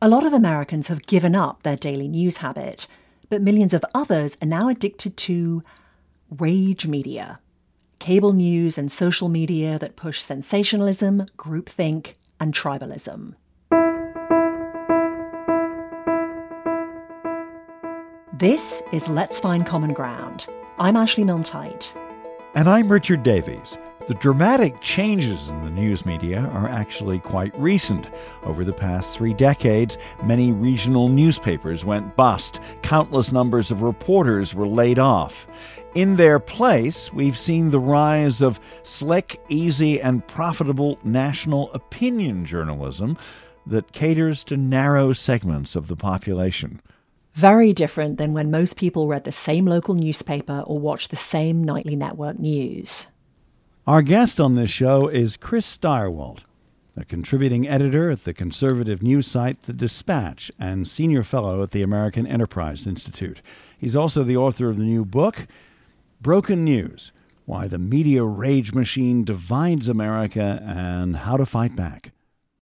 A lot of Americans have given up their daily news habit, but millions of others are now addicted to rage media. Cable news and social media that push sensationalism, groupthink, and tribalism. This is Let's Find Common Ground. I'm Ashley Milne And I'm Richard Davies. The dramatic changes in the news media are actually quite recent. Over the past three decades, many regional newspapers went bust. Countless numbers of reporters were laid off. In their place, we've seen the rise of slick, easy, and profitable national opinion journalism that caters to narrow segments of the population. Very different than when most people read the same local newspaper or watched the same nightly network news. Our guest on this show is Chris Stirewalt, a contributing editor at the conservative news site The Dispatch and senior fellow at the American Enterprise Institute. He's also the author of the new book, Broken News Why the Media Rage Machine Divides America and How to Fight Back.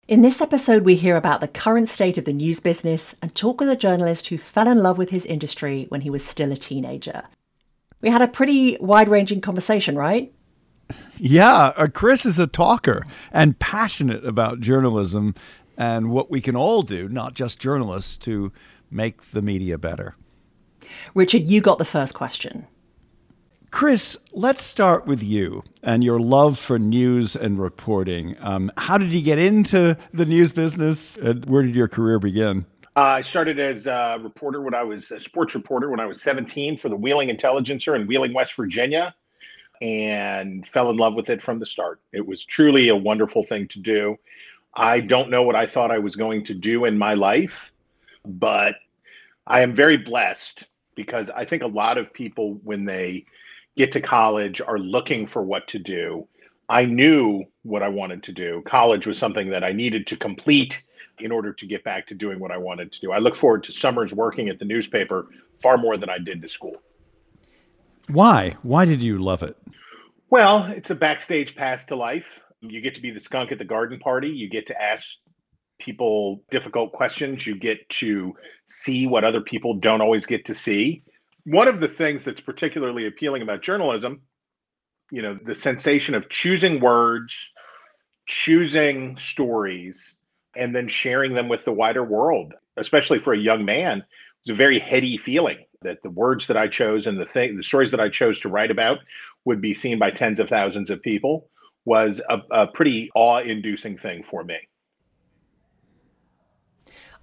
In this episode, we hear about the current state of the news business and talk with a journalist who fell in love with his industry when he was still a teenager. We had a pretty wide ranging conversation, right? Yeah, uh, Chris is a talker and passionate about journalism and what we can all do, not just journalists, to make the media better. Richard, you got the first question. Chris, let's start with you and your love for news and reporting. Um, how did you get into the news business? And where did your career begin? Uh, I started as a reporter when I was a sports reporter when I was 17 for the Wheeling Intelligencer in Wheeling, West Virginia, and fell in love with it from the start. It was truly a wonderful thing to do. I don't know what I thought I was going to do in my life, but I am very blessed because I think a lot of people, when they get to college are looking for what to do. I knew what I wanted to do. College was something that I needed to complete in order to get back to doing what I wanted to do. I look forward to summers working at the newspaper far more than I did to school. Why? Why did you love it? Well, it's a backstage pass to life. You get to be the skunk at the garden party. You get to ask people difficult questions. You get to see what other people don't always get to see one of the things that's particularly appealing about journalism, you know, the sensation of choosing words, choosing stories, and then sharing them with the wider world, especially for a young man, it was a very heady feeling that the words that I chose and the thing, the stories that I chose to write about would be seen by tens of thousands of people was a, a pretty awe-inducing thing for me.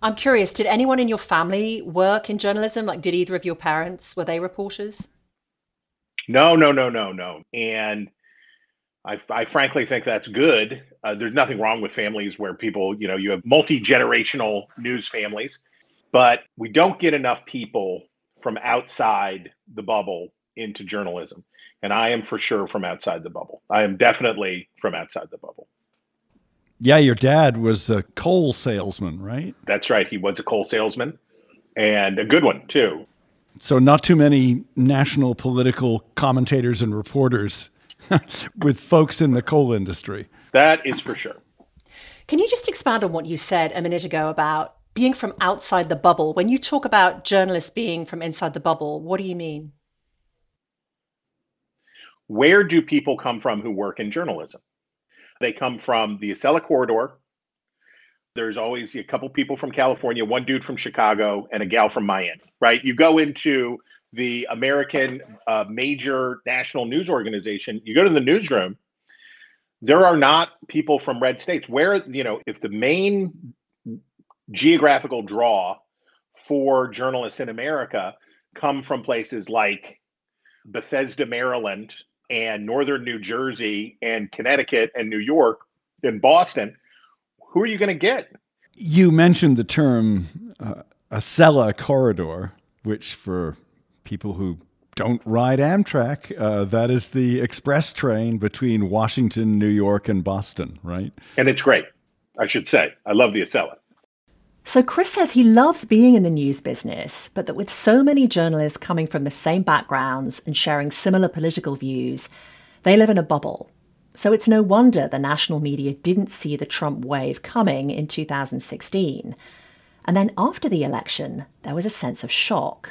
I'm curious, did anyone in your family work in journalism? Like, did either of your parents, were they reporters? No, no, no, no, no. And I, I frankly think that's good. Uh, there's nothing wrong with families where people, you know, you have multi generational news families, but we don't get enough people from outside the bubble into journalism. And I am for sure from outside the bubble. I am definitely from outside the bubble. Yeah, your dad was a coal salesman, right? That's right. He was a coal salesman and a good one, too. So, not too many national political commentators and reporters with folks in the coal industry. That is for sure. Can you just expand on what you said a minute ago about being from outside the bubble? When you talk about journalists being from inside the bubble, what do you mean? Where do people come from who work in journalism? They come from the Acela corridor. There's always a couple people from California, one dude from Chicago, and a gal from Miami, right? You go into the American uh, major national news organization, you go to the newsroom, there are not people from red states. Where, you know, if the main geographical draw for journalists in America come from places like Bethesda, Maryland, and northern New Jersey and Connecticut and New York and Boston, who are you going to get? You mentioned the term uh, Acela corridor, which for people who don't ride Amtrak, uh, that is the express train between Washington, New York, and Boston, right? And it's great, I should say. I love the Acela. So, Chris says he loves being in the news business, but that with so many journalists coming from the same backgrounds and sharing similar political views, they live in a bubble. So, it's no wonder the national media didn't see the Trump wave coming in 2016. And then after the election, there was a sense of shock.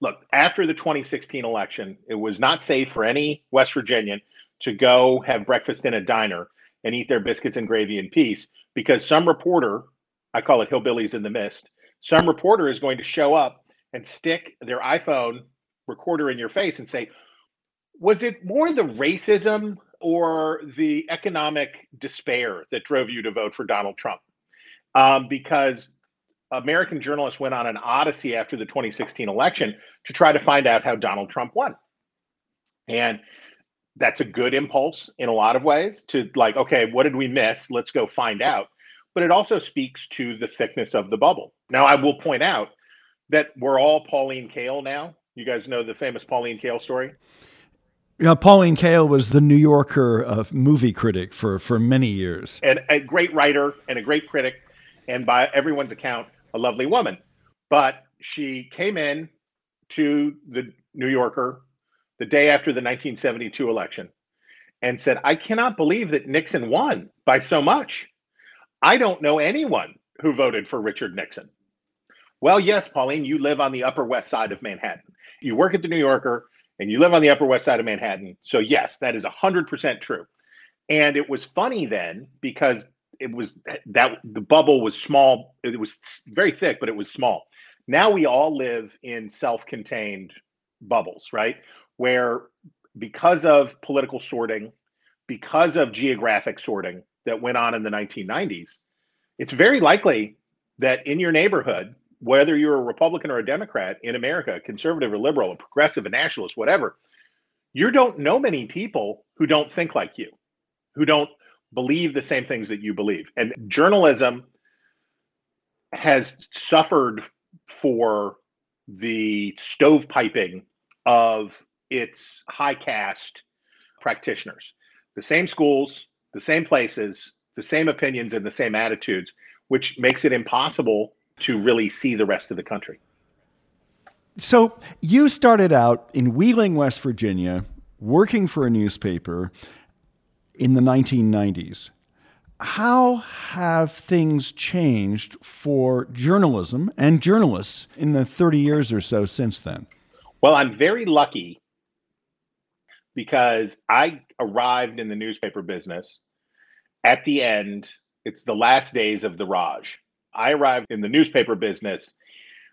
Look, after the 2016 election, it was not safe for any West Virginian to go have breakfast in a diner and eat their biscuits and gravy in peace because some reporter, I call it hillbillies in the mist, some reporter is going to show up and stick their iPhone recorder in your face and say, was it more the racism or the economic despair that drove you to vote for Donald Trump? Um, because American journalists went on an odyssey after the 2016 election to try to find out how Donald Trump won. And that's a good impulse in a lot of ways to like, okay, what did we miss? Let's go find out. But it also speaks to the thickness of the bubble. Now, I will point out that we're all Pauline Kael now. You guys know the famous Pauline Kael story? Yeah, Pauline Kael was the New Yorker uh, movie critic for, for many years. And a great writer and a great critic, and by everyone's account, a lovely woman. But she came in to the New Yorker the day after the 1972 election and said, I cannot believe that Nixon won by so much. I don't know anyone who voted for Richard Nixon. Well, yes, Pauline, you live on the Upper West Side of Manhattan. You work at the New Yorker and you live on the Upper West Side of Manhattan. So, yes, that is 100% true. And it was funny then because it was that the bubble was small. It was very thick, but it was small. Now we all live in self contained bubbles, right? where because of political sorting, because of geographic sorting that went on in the 1990s, it's very likely that in your neighborhood, whether you're a Republican or a Democrat in America, conservative or liberal, a progressive, a nationalist, whatever, you don't know many people who don't think like you, who don't believe the same things that you believe. And journalism has suffered for the stovepiping of its high caste practitioners. The same schools, the same places, the same opinions, and the same attitudes, which makes it impossible to really see the rest of the country. So you started out in Wheeling, West Virginia, working for a newspaper in the 1990s. How have things changed for journalism and journalists in the 30 years or so since then? Well, I'm very lucky because I arrived in the newspaper business at the end, it's the last days of the Raj. I arrived in the newspaper business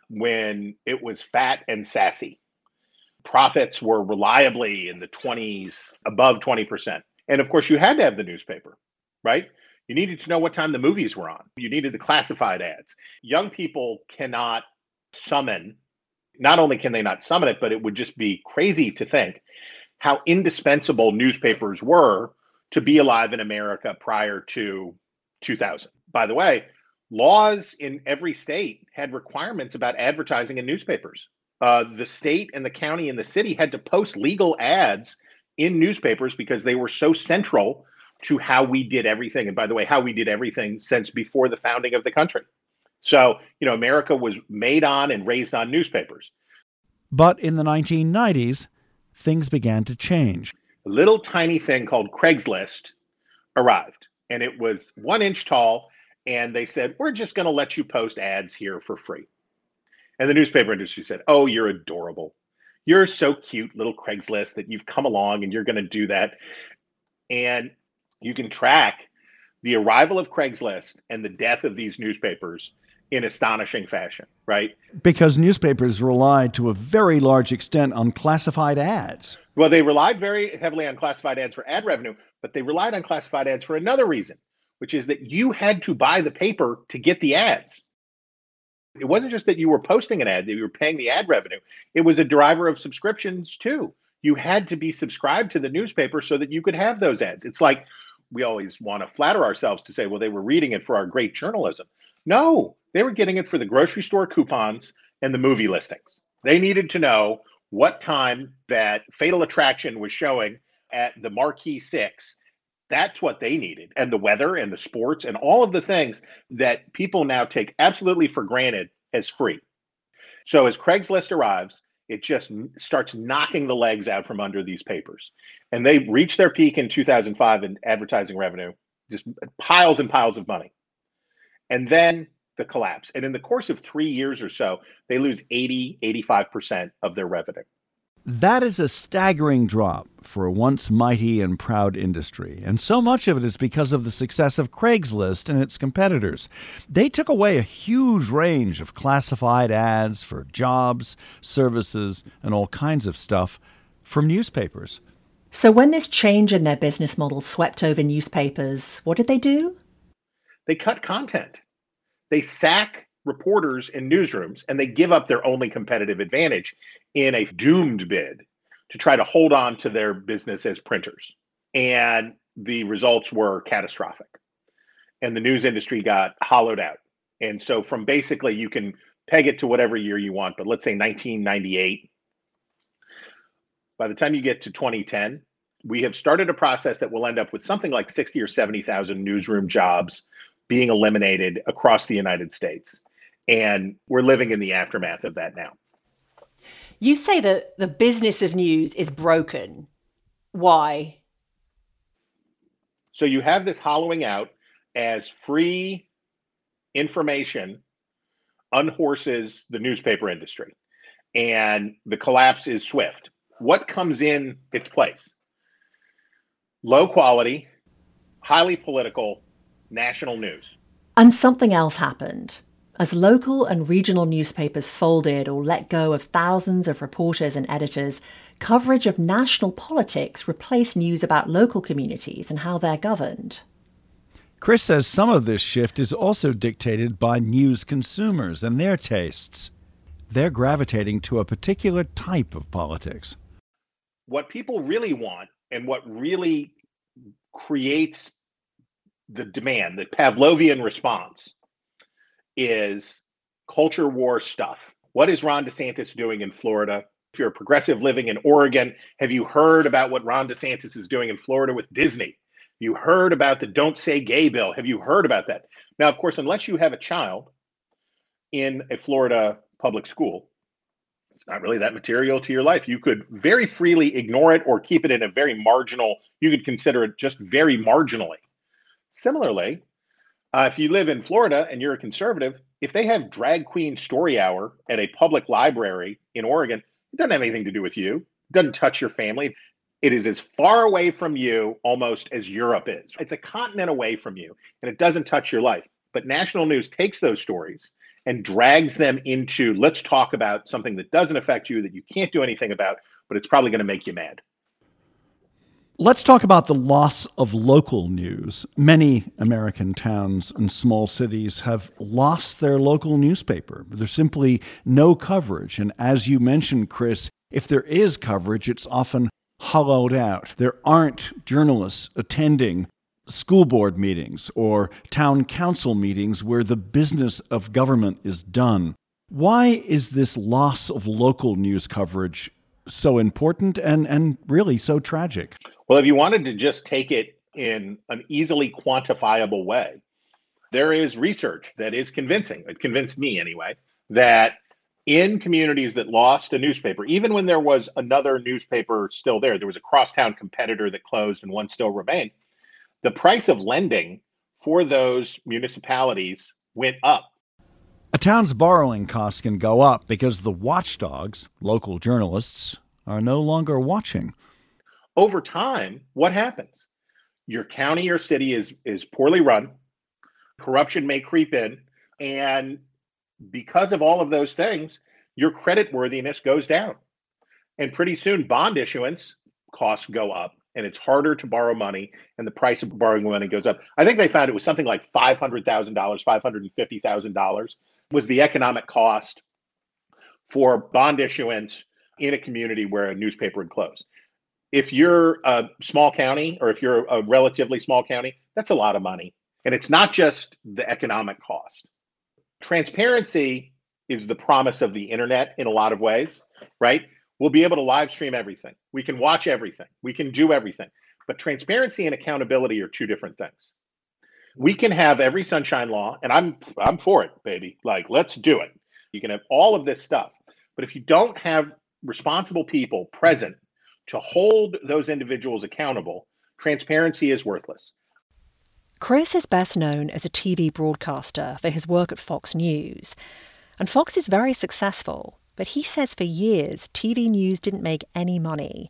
when it was fat and sassy. Profits were reliably in the 20s, above 20%. And of course, you had to have the newspaper, right? You needed to know what time the movies were on. You needed the classified ads. Young people cannot summon, not only can they not summon it, but it would just be crazy to think how indispensable newspapers were to be alive in America prior to 2000. By the way, laws in every state had requirements about advertising in newspapers. Uh, the state and the county and the city had to post legal ads in newspapers because they were so central to how we did everything. And by the way, how we did everything since before the founding of the country. So, you know, America was made on and raised on newspapers. But in the 1990s, things began to change. A little tiny thing called Craigslist arrived, and it was one inch tall. And they said, We're just going to let you post ads here for free. And the newspaper industry said, Oh, you're adorable. You're so cute, little Craigslist, that you've come along and you're going to do that. And you can track the arrival of Craigslist and the death of these newspapers in astonishing fashion, right? Because newspapers relied to a very large extent on classified ads. Well, they relied very heavily on classified ads for ad revenue, but they relied on classified ads for another reason, which is that you had to buy the paper to get the ads. It wasn't just that you were posting an ad, that you were paying the ad revenue. It was a driver of subscriptions too. You had to be subscribed to the newspaper so that you could have those ads. It's like we always want to flatter ourselves to say, well, they were reading it for our great journalism. No, they were getting it for the grocery store coupons and the movie listings. They needed to know what time that Fatal Attraction was showing at the Marquee Six. That's what they needed. And the weather and the sports and all of the things that people now take absolutely for granted as free. So as Craigslist arrives, it just starts knocking the legs out from under these papers. And they reach their peak in 2005 in advertising revenue, just piles and piles of money. And then the collapse. And in the course of three years or so, they lose 80, 85% of their revenue. That is a staggering drop for a once mighty and proud industry, and so much of it is because of the success of Craigslist and its competitors. They took away a huge range of classified ads for jobs, services, and all kinds of stuff from newspapers. So, when this change in their business model swept over newspapers, what did they do? They cut content. They sack reporters in newsrooms and they give up their only competitive advantage in a doomed bid to try to hold on to their business as printers. And the results were catastrophic. And the news industry got hollowed out. And so, from basically, you can peg it to whatever year you want, but let's say 1998. By the time you get to 2010, we have started a process that will end up with something like 60 or 70,000 newsroom jobs being eliminated across the United States. And we're living in the aftermath of that now. You say that the business of news is broken. Why? So you have this hollowing out as free information unhorses the newspaper industry. And the collapse is swift. What comes in its place? Low quality, highly political national news. And something else happened. As local and regional newspapers folded or let go of thousands of reporters and editors, coverage of national politics replaced news about local communities and how they're governed. Chris says some of this shift is also dictated by news consumers and their tastes. They're gravitating to a particular type of politics. What people really want and what really creates the demand, the Pavlovian response, is culture war stuff. What is Ron DeSantis doing in Florida? If you're a progressive living in Oregon, have you heard about what Ron DeSantis is doing in Florida with Disney? You heard about the Don't Say Gay bill. Have you heard about that? Now, of course, unless you have a child in a Florida public school, it's not really that material to your life. You could very freely ignore it or keep it in a very marginal, you could consider it just very marginally. Similarly, uh, if you live in Florida and you're a conservative, if they have drag queen story hour at a public library in Oregon, it doesn't have anything to do with you. It doesn't touch your family. It is as far away from you almost as Europe is. It's a continent away from you and it doesn't touch your life. But national news takes those stories and drags them into let's talk about something that doesn't affect you, that you can't do anything about, but it's probably going to make you mad. Let's talk about the loss of local news. Many American towns and small cities have lost their local newspaper. There's simply no coverage. And as you mentioned, Chris, if there is coverage, it's often hollowed out. There aren't journalists attending school board meetings or town council meetings where the business of government is done. Why is this loss of local news coverage so important and, and really so tragic? Well, if you wanted to just take it in an easily quantifiable way, there is research that is convincing, it convinced me anyway, that in communities that lost a newspaper, even when there was another newspaper still there, there was a crosstown competitor that closed and one still remained, the price of lending for those municipalities went up. A town's borrowing costs can go up because the watchdogs, local journalists, are no longer watching over time, what happens? Your county or city is is poorly run, corruption may creep in, and because of all of those things, your credit worthiness goes down. And pretty soon bond issuance costs go up and it's harder to borrow money and the price of borrowing money goes up. I think they found it was something like $500,000, $550,000 was the economic cost for bond issuance in a community where a newspaper had closed if you're a small county or if you're a relatively small county, that's a lot of money. And it's not just the economic cost. Transparency is the promise of the internet in a lot of ways, right? We'll be able to live stream everything. We can watch everything. We can do everything. But transparency and accountability are two different things. We can have every sunshine law and I'm I'm for it, baby. Like let's do it. You can have all of this stuff. But if you don't have responsible people present to hold those individuals accountable, transparency is worthless. Chris is best known as a TV broadcaster for his work at Fox News. And Fox is very successful, but he says for years TV news didn't make any money.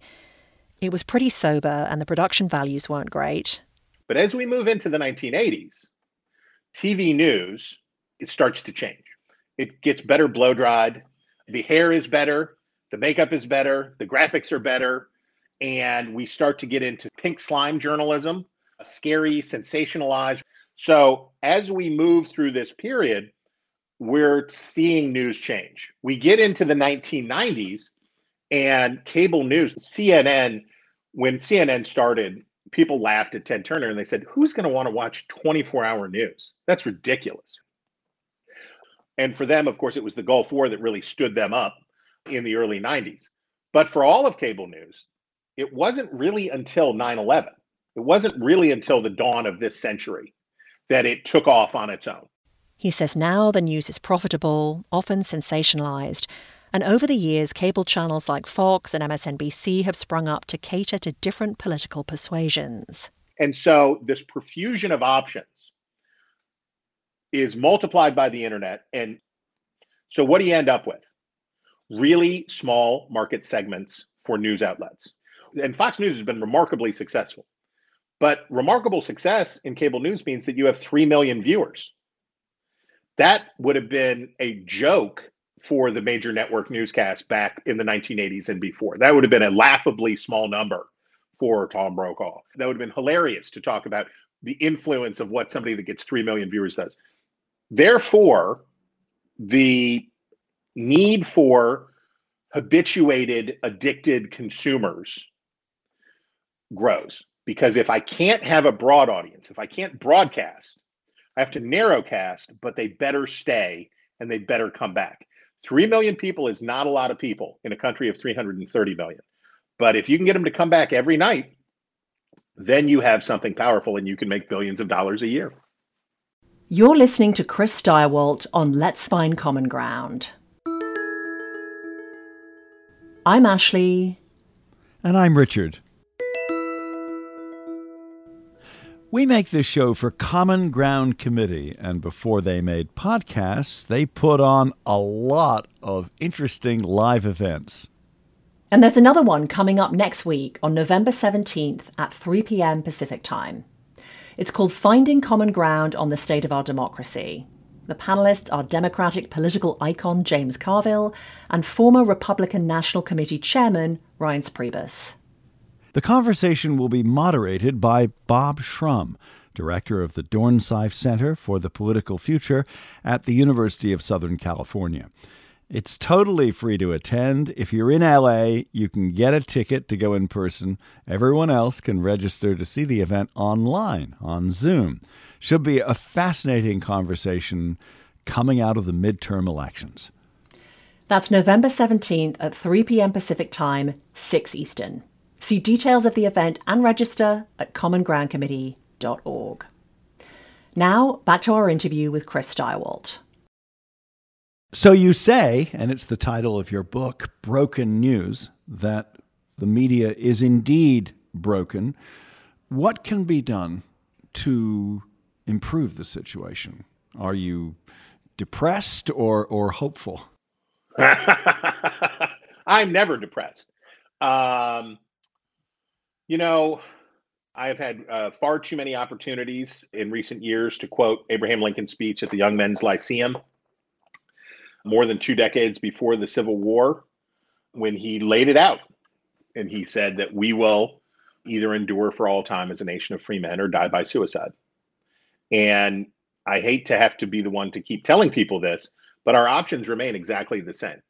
It was pretty sober and the production values weren't great. But as we move into the 1980s, TV news it starts to change. It gets better blow dried. The hair is better, the makeup is better, the graphics are better, and we start to get into pink slime journalism a scary, sensationalized. So as we move through this period, we're seeing news change. We get into the 1990s and cable news, CNN, when CNN started, people laughed at Ted Turner and they said, Who's going to want to watch 24 hour news? That's ridiculous. And for them, of course, it was the Gulf War that really stood them up in the early 90s. But for all of cable news, it wasn't really until 9 11 it wasn't really until the dawn of this century that it took off on its own. He says now the news is profitable, often sensationalized, and over the years, cable channels like Fox and MSNBC have sprung up to cater to different political persuasions. And so this profusion of options is multiplied by the internet. And so what do you end up with? Really small market segments for news outlets. And Fox News has been remarkably successful. But remarkable success in cable news means that you have 3 million viewers. That would have been a joke for the major network newscast back in the 1980s and before. That would have been a laughably small number for Tom Brokaw. That would have been hilarious to talk about the influence of what somebody that gets 3 million viewers does. Therefore, the need for habituated, addicted consumers grows because if I can't have a broad audience, if I can't broadcast, I have to narrowcast, but they better stay and they better come back. 3 million people is not a lot of people in a country of 330 million. But if you can get them to come back every night, then you have something powerful and you can make billions of dollars a year. You're listening to Chris Stirewalt on Let's Find Common Ground. I'm Ashley. And I'm Richard. We make this show for Common Ground Committee, and before they made podcasts, they put on a lot of interesting live events. And there's another one coming up next week on November 17th at 3 p.m. Pacific Time. It's called Finding Common Ground on the State of Our Democracy. The panelists are Democratic political icon James Carville and former Republican National Committee Chairman Reince Priebus. The conversation will be moderated by Bob Shrum, director of the Dornsife Center for the Political Future at the University of Southern California. It's totally free to attend. If you're in LA, you can get a ticket to go in person. Everyone else can register to see the event online on Zoom. Should be a fascinating conversation coming out of the midterm elections. That's November 17th at 3 p.m. Pacific Time, 6 Eastern. See details of the event and register at commongroundcommittee.org. Now, back to our interview with Chris Stirewalt. So you say, and it's the title of your book, Broken News, that the media is indeed broken. What can be done to improve the situation? Are you depressed or, or hopeful? I'm never depressed. Um, you know, I have had uh, far too many opportunities in recent years to quote Abraham Lincoln's speech at the Young Men's Lyceum more than two decades before the Civil War when he laid it out. And he said that we will either endure for all time as a nation of free men or die by suicide. And I hate to have to be the one to keep telling people this, but our options remain exactly the same.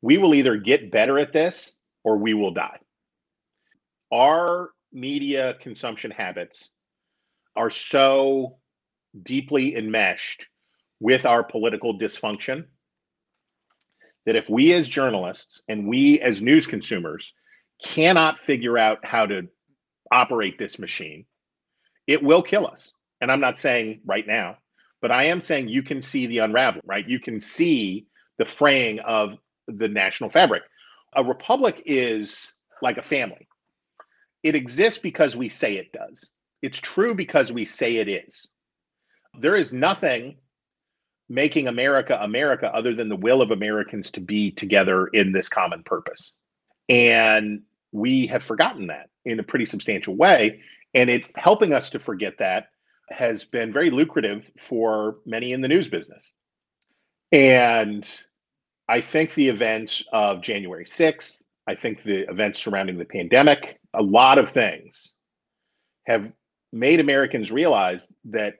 We will either get better at this or we will die our media consumption habits are so deeply enmeshed with our political dysfunction that if we as journalists and we as news consumers cannot figure out how to operate this machine, it will kill us. And I'm not saying right now, but I am saying you can see the unraveling, right? You can see the fraying of the national fabric. A republic is like a family it exists because we say it does. It's true because we say it is. There is nothing making America America other than the will of Americans to be together in this common purpose. And we have forgotten that in a pretty substantial way. And it's helping us to forget that has been very lucrative for many in the news business. And I think the events of January 6th, I think the events surrounding the pandemic, a lot of things have made Americans realize that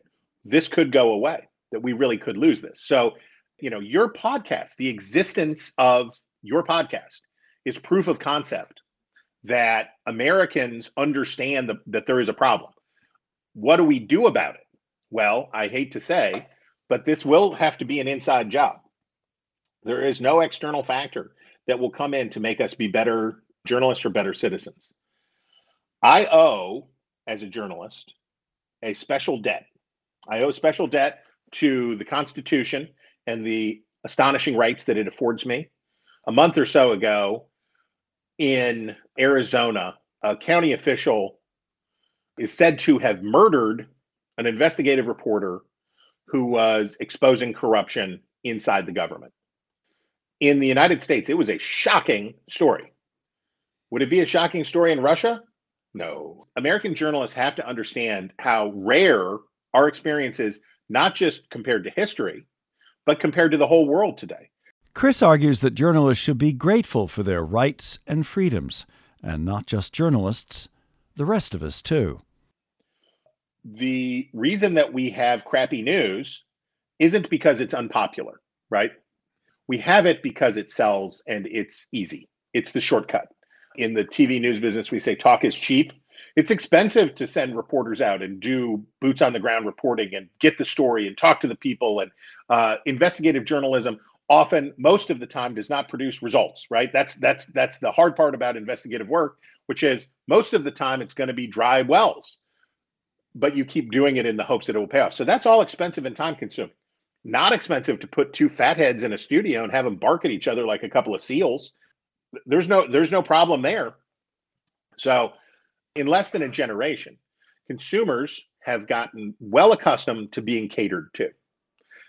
this could go away, that we really could lose this. So, you know, your podcast, the existence of your podcast is proof of concept that Americans understand the, that there is a problem. What do we do about it? Well, I hate to say, but this will have to be an inside job. There is no external factor that will come in to make us be better journalists or better citizens. I owe, as a journalist, a special debt. I owe a special debt to the Constitution and the astonishing rights that it affords me. A month or so ago in Arizona, a county official is said to have murdered an investigative reporter who was exposing corruption inside the government. In the United States, it was a shocking story. Would it be a shocking story in Russia? No. American journalists have to understand how rare our experience is, not just compared to history, but compared to the whole world today. Chris argues that journalists should be grateful for their rights and freedoms, and not just journalists, the rest of us too the reason that we have crappy news isn't because it's unpopular, right? We have it because it sells and it's easy. It's the shortcut. In the TV news business, we say talk is cheap. It's expensive to send reporters out and do boots on the ground reporting and get the story and talk to the people. And uh, investigative journalism often, most of the time, does not produce results. Right? That's that's that's the hard part about investigative work, which is most of the time it's going to be dry wells but you keep doing it in the hopes that it will pay off. So that's all expensive and time consuming. Not expensive to put two fatheads in a studio and have them bark at each other like a couple of seals. There's no there's no problem there. So in less than a generation, consumers have gotten well accustomed to being catered to.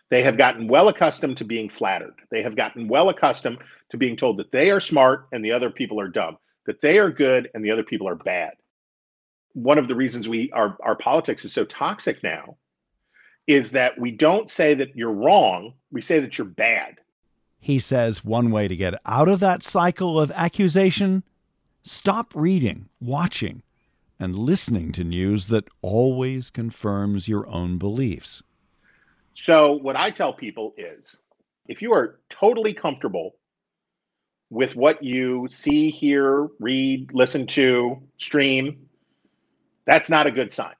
They have gotten well accustomed to being flattered. They have gotten well accustomed to being told that they are smart and the other people are dumb, that they are good and the other people are bad one of the reasons we our our politics is so toxic now is that we don't say that you're wrong, we say that you're bad. He says one way to get out of that cycle of accusation stop reading, watching, and listening to news that always confirms your own beliefs. So, what I tell people is if you are totally comfortable with what you see, hear, read, listen to, stream, that's not a good sign.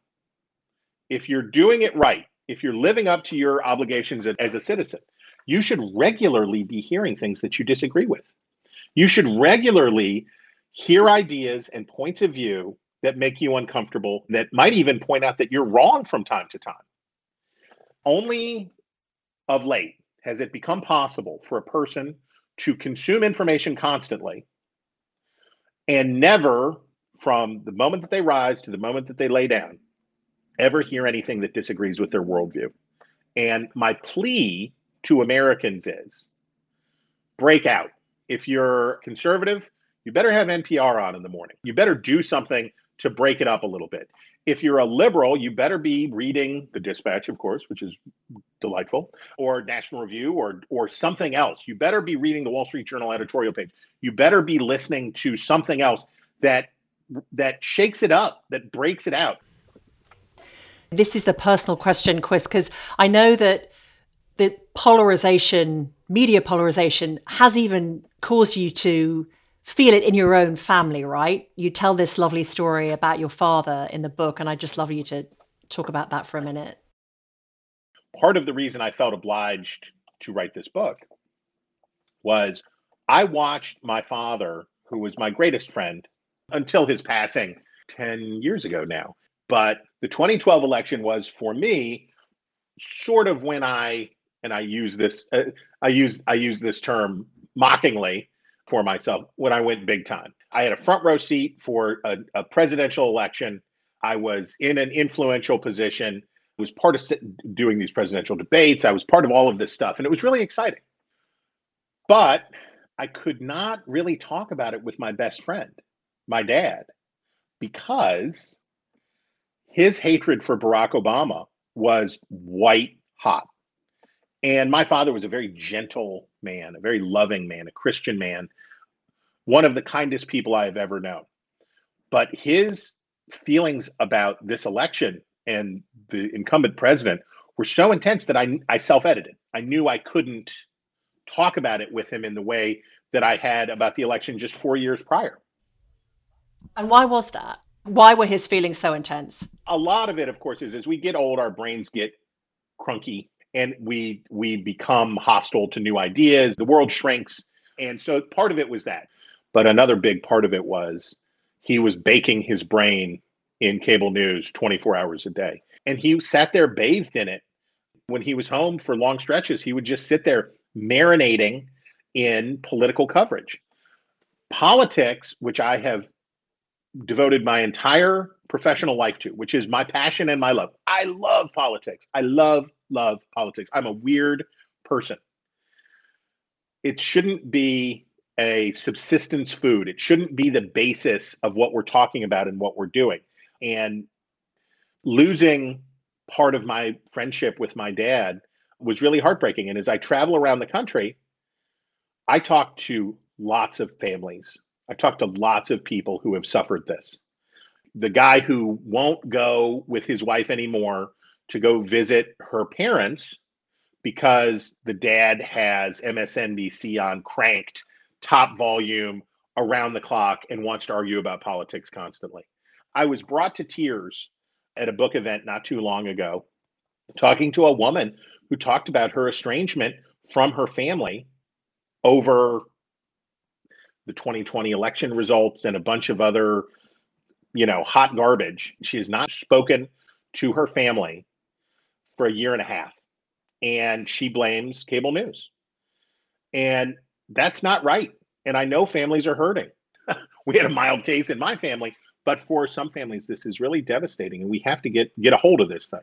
If you're doing it right, if you're living up to your obligations as a citizen, you should regularly be hearing things that you disagree with. You should regularly hear ideas and points of view that make you uncomfortable, that might even point out that you're wrong from time to time. Only of late has it become possible for a person to consume information constantly and never from the moment that they rise to the moment that they lay down, ever hear anything that disagrees with their worldview. And my plea to Americans is break out. If you're conservative, you better have NPR on in the morning. You better do something to break it up a little bit. If you're a liberal, you better be reading the Dispatch, of course, which is delightful, or National Review, or or something else. You better be reading the Wall Street Journal editorial page. You better be listening to something else that that shakes it up, that breaks it out. This is the personal question, Chris, because I know that the polarization, media polarization, has even caused you to feel it in your own family, right? You tell this lovely story about your father in the book, and I'd just love you to talk about that for a minute. Part of the reason I felt obliged to write this book was I watched my father, who was my greatest friend, until his passing 10 years ago now. But the 2012 election was for me sort of when I and I use this uh, I use I use this term mockingly for myself when I went big time. I had a front row seat for a, a presidential election I was in an influential position. I was part of doing these presidential debates. I was part of all of this stuff, and it was really exciting. But I could not really talk about it with my best friend, my dad, because his hatred for Barack Obama was white hot. And my father was a very gentle man, a very loving man, a Christian man, one of the kindest people I have ever known. But his feelings about this election and the incumbent president were so intense that I, I self edited. I knew I couldn't talk about it with him in the way that I had about the election just four years prior. And why was that? Why were his feelings so intense? A lot of it, of course, is as we get old, our brains get crunky and we we become hostile to new ideas. The world shrinks. And so part of it was that. But another big part of it was he was baking his brain in cable news 24 hours a day. And he sat there bathed in it. When he was home for long stretches, he would just sit there marinating in political coverage. Politics, which I have devoted my entire professional life to, which is my passion and my love. I love politics. I love, love politics. I'm a weird person. It shouldn't be a subsistence food. It shouldn't be the basis of what we're talking about and what we're doing. And losing part of my friendship with my dad was really heartbreaking. And as I travel around the country, I talk to lots of families I talk to lots of people who have suffered this. The guy who won't go with his wife anymore to go visit her parents because the dad has MSNBC on cranked, top volume, around the clock, and wants to argue about politics constantly. I was brought to tears at a book event not too long ago, talking to a woman who talked about her estrangement from her family over the 2020 election results and a bunch of other, you know, hot garbage. She has not spoken to her family for a year and a half. And she blames cable news. And that's not right. And I know families are hurting. we had a mild case in my family, but for some families, this is really devastating. And we have to get, get a hold of this thing.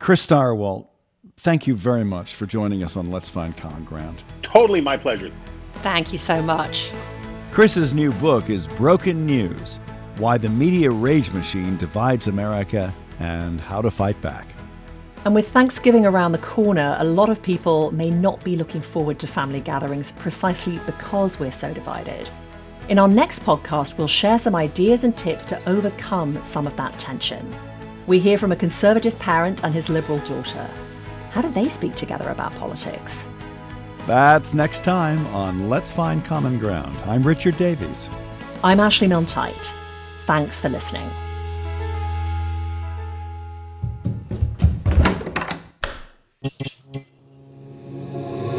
Chris Stirewalt, thank you very much for joining us on Let's Find Common Ground. Totally my pleasure. Thank you so much. Chris's new book is Broken News Why the Media Rage Machine Divides America and How to Fight Back. And with Thanksgiving around the corner, a lot of people may not be looking forward to family gatherings precisely because we're so divided. In our next podcast, we'll share some ideas and tips to overcome some of that tension. We hear from a conservative parent and his liberal daughter. How do they speak together about politics? That's next time on Let's Find Common Ground. I'm Richard Davies. I'm Ashley Milne Thanks for listening.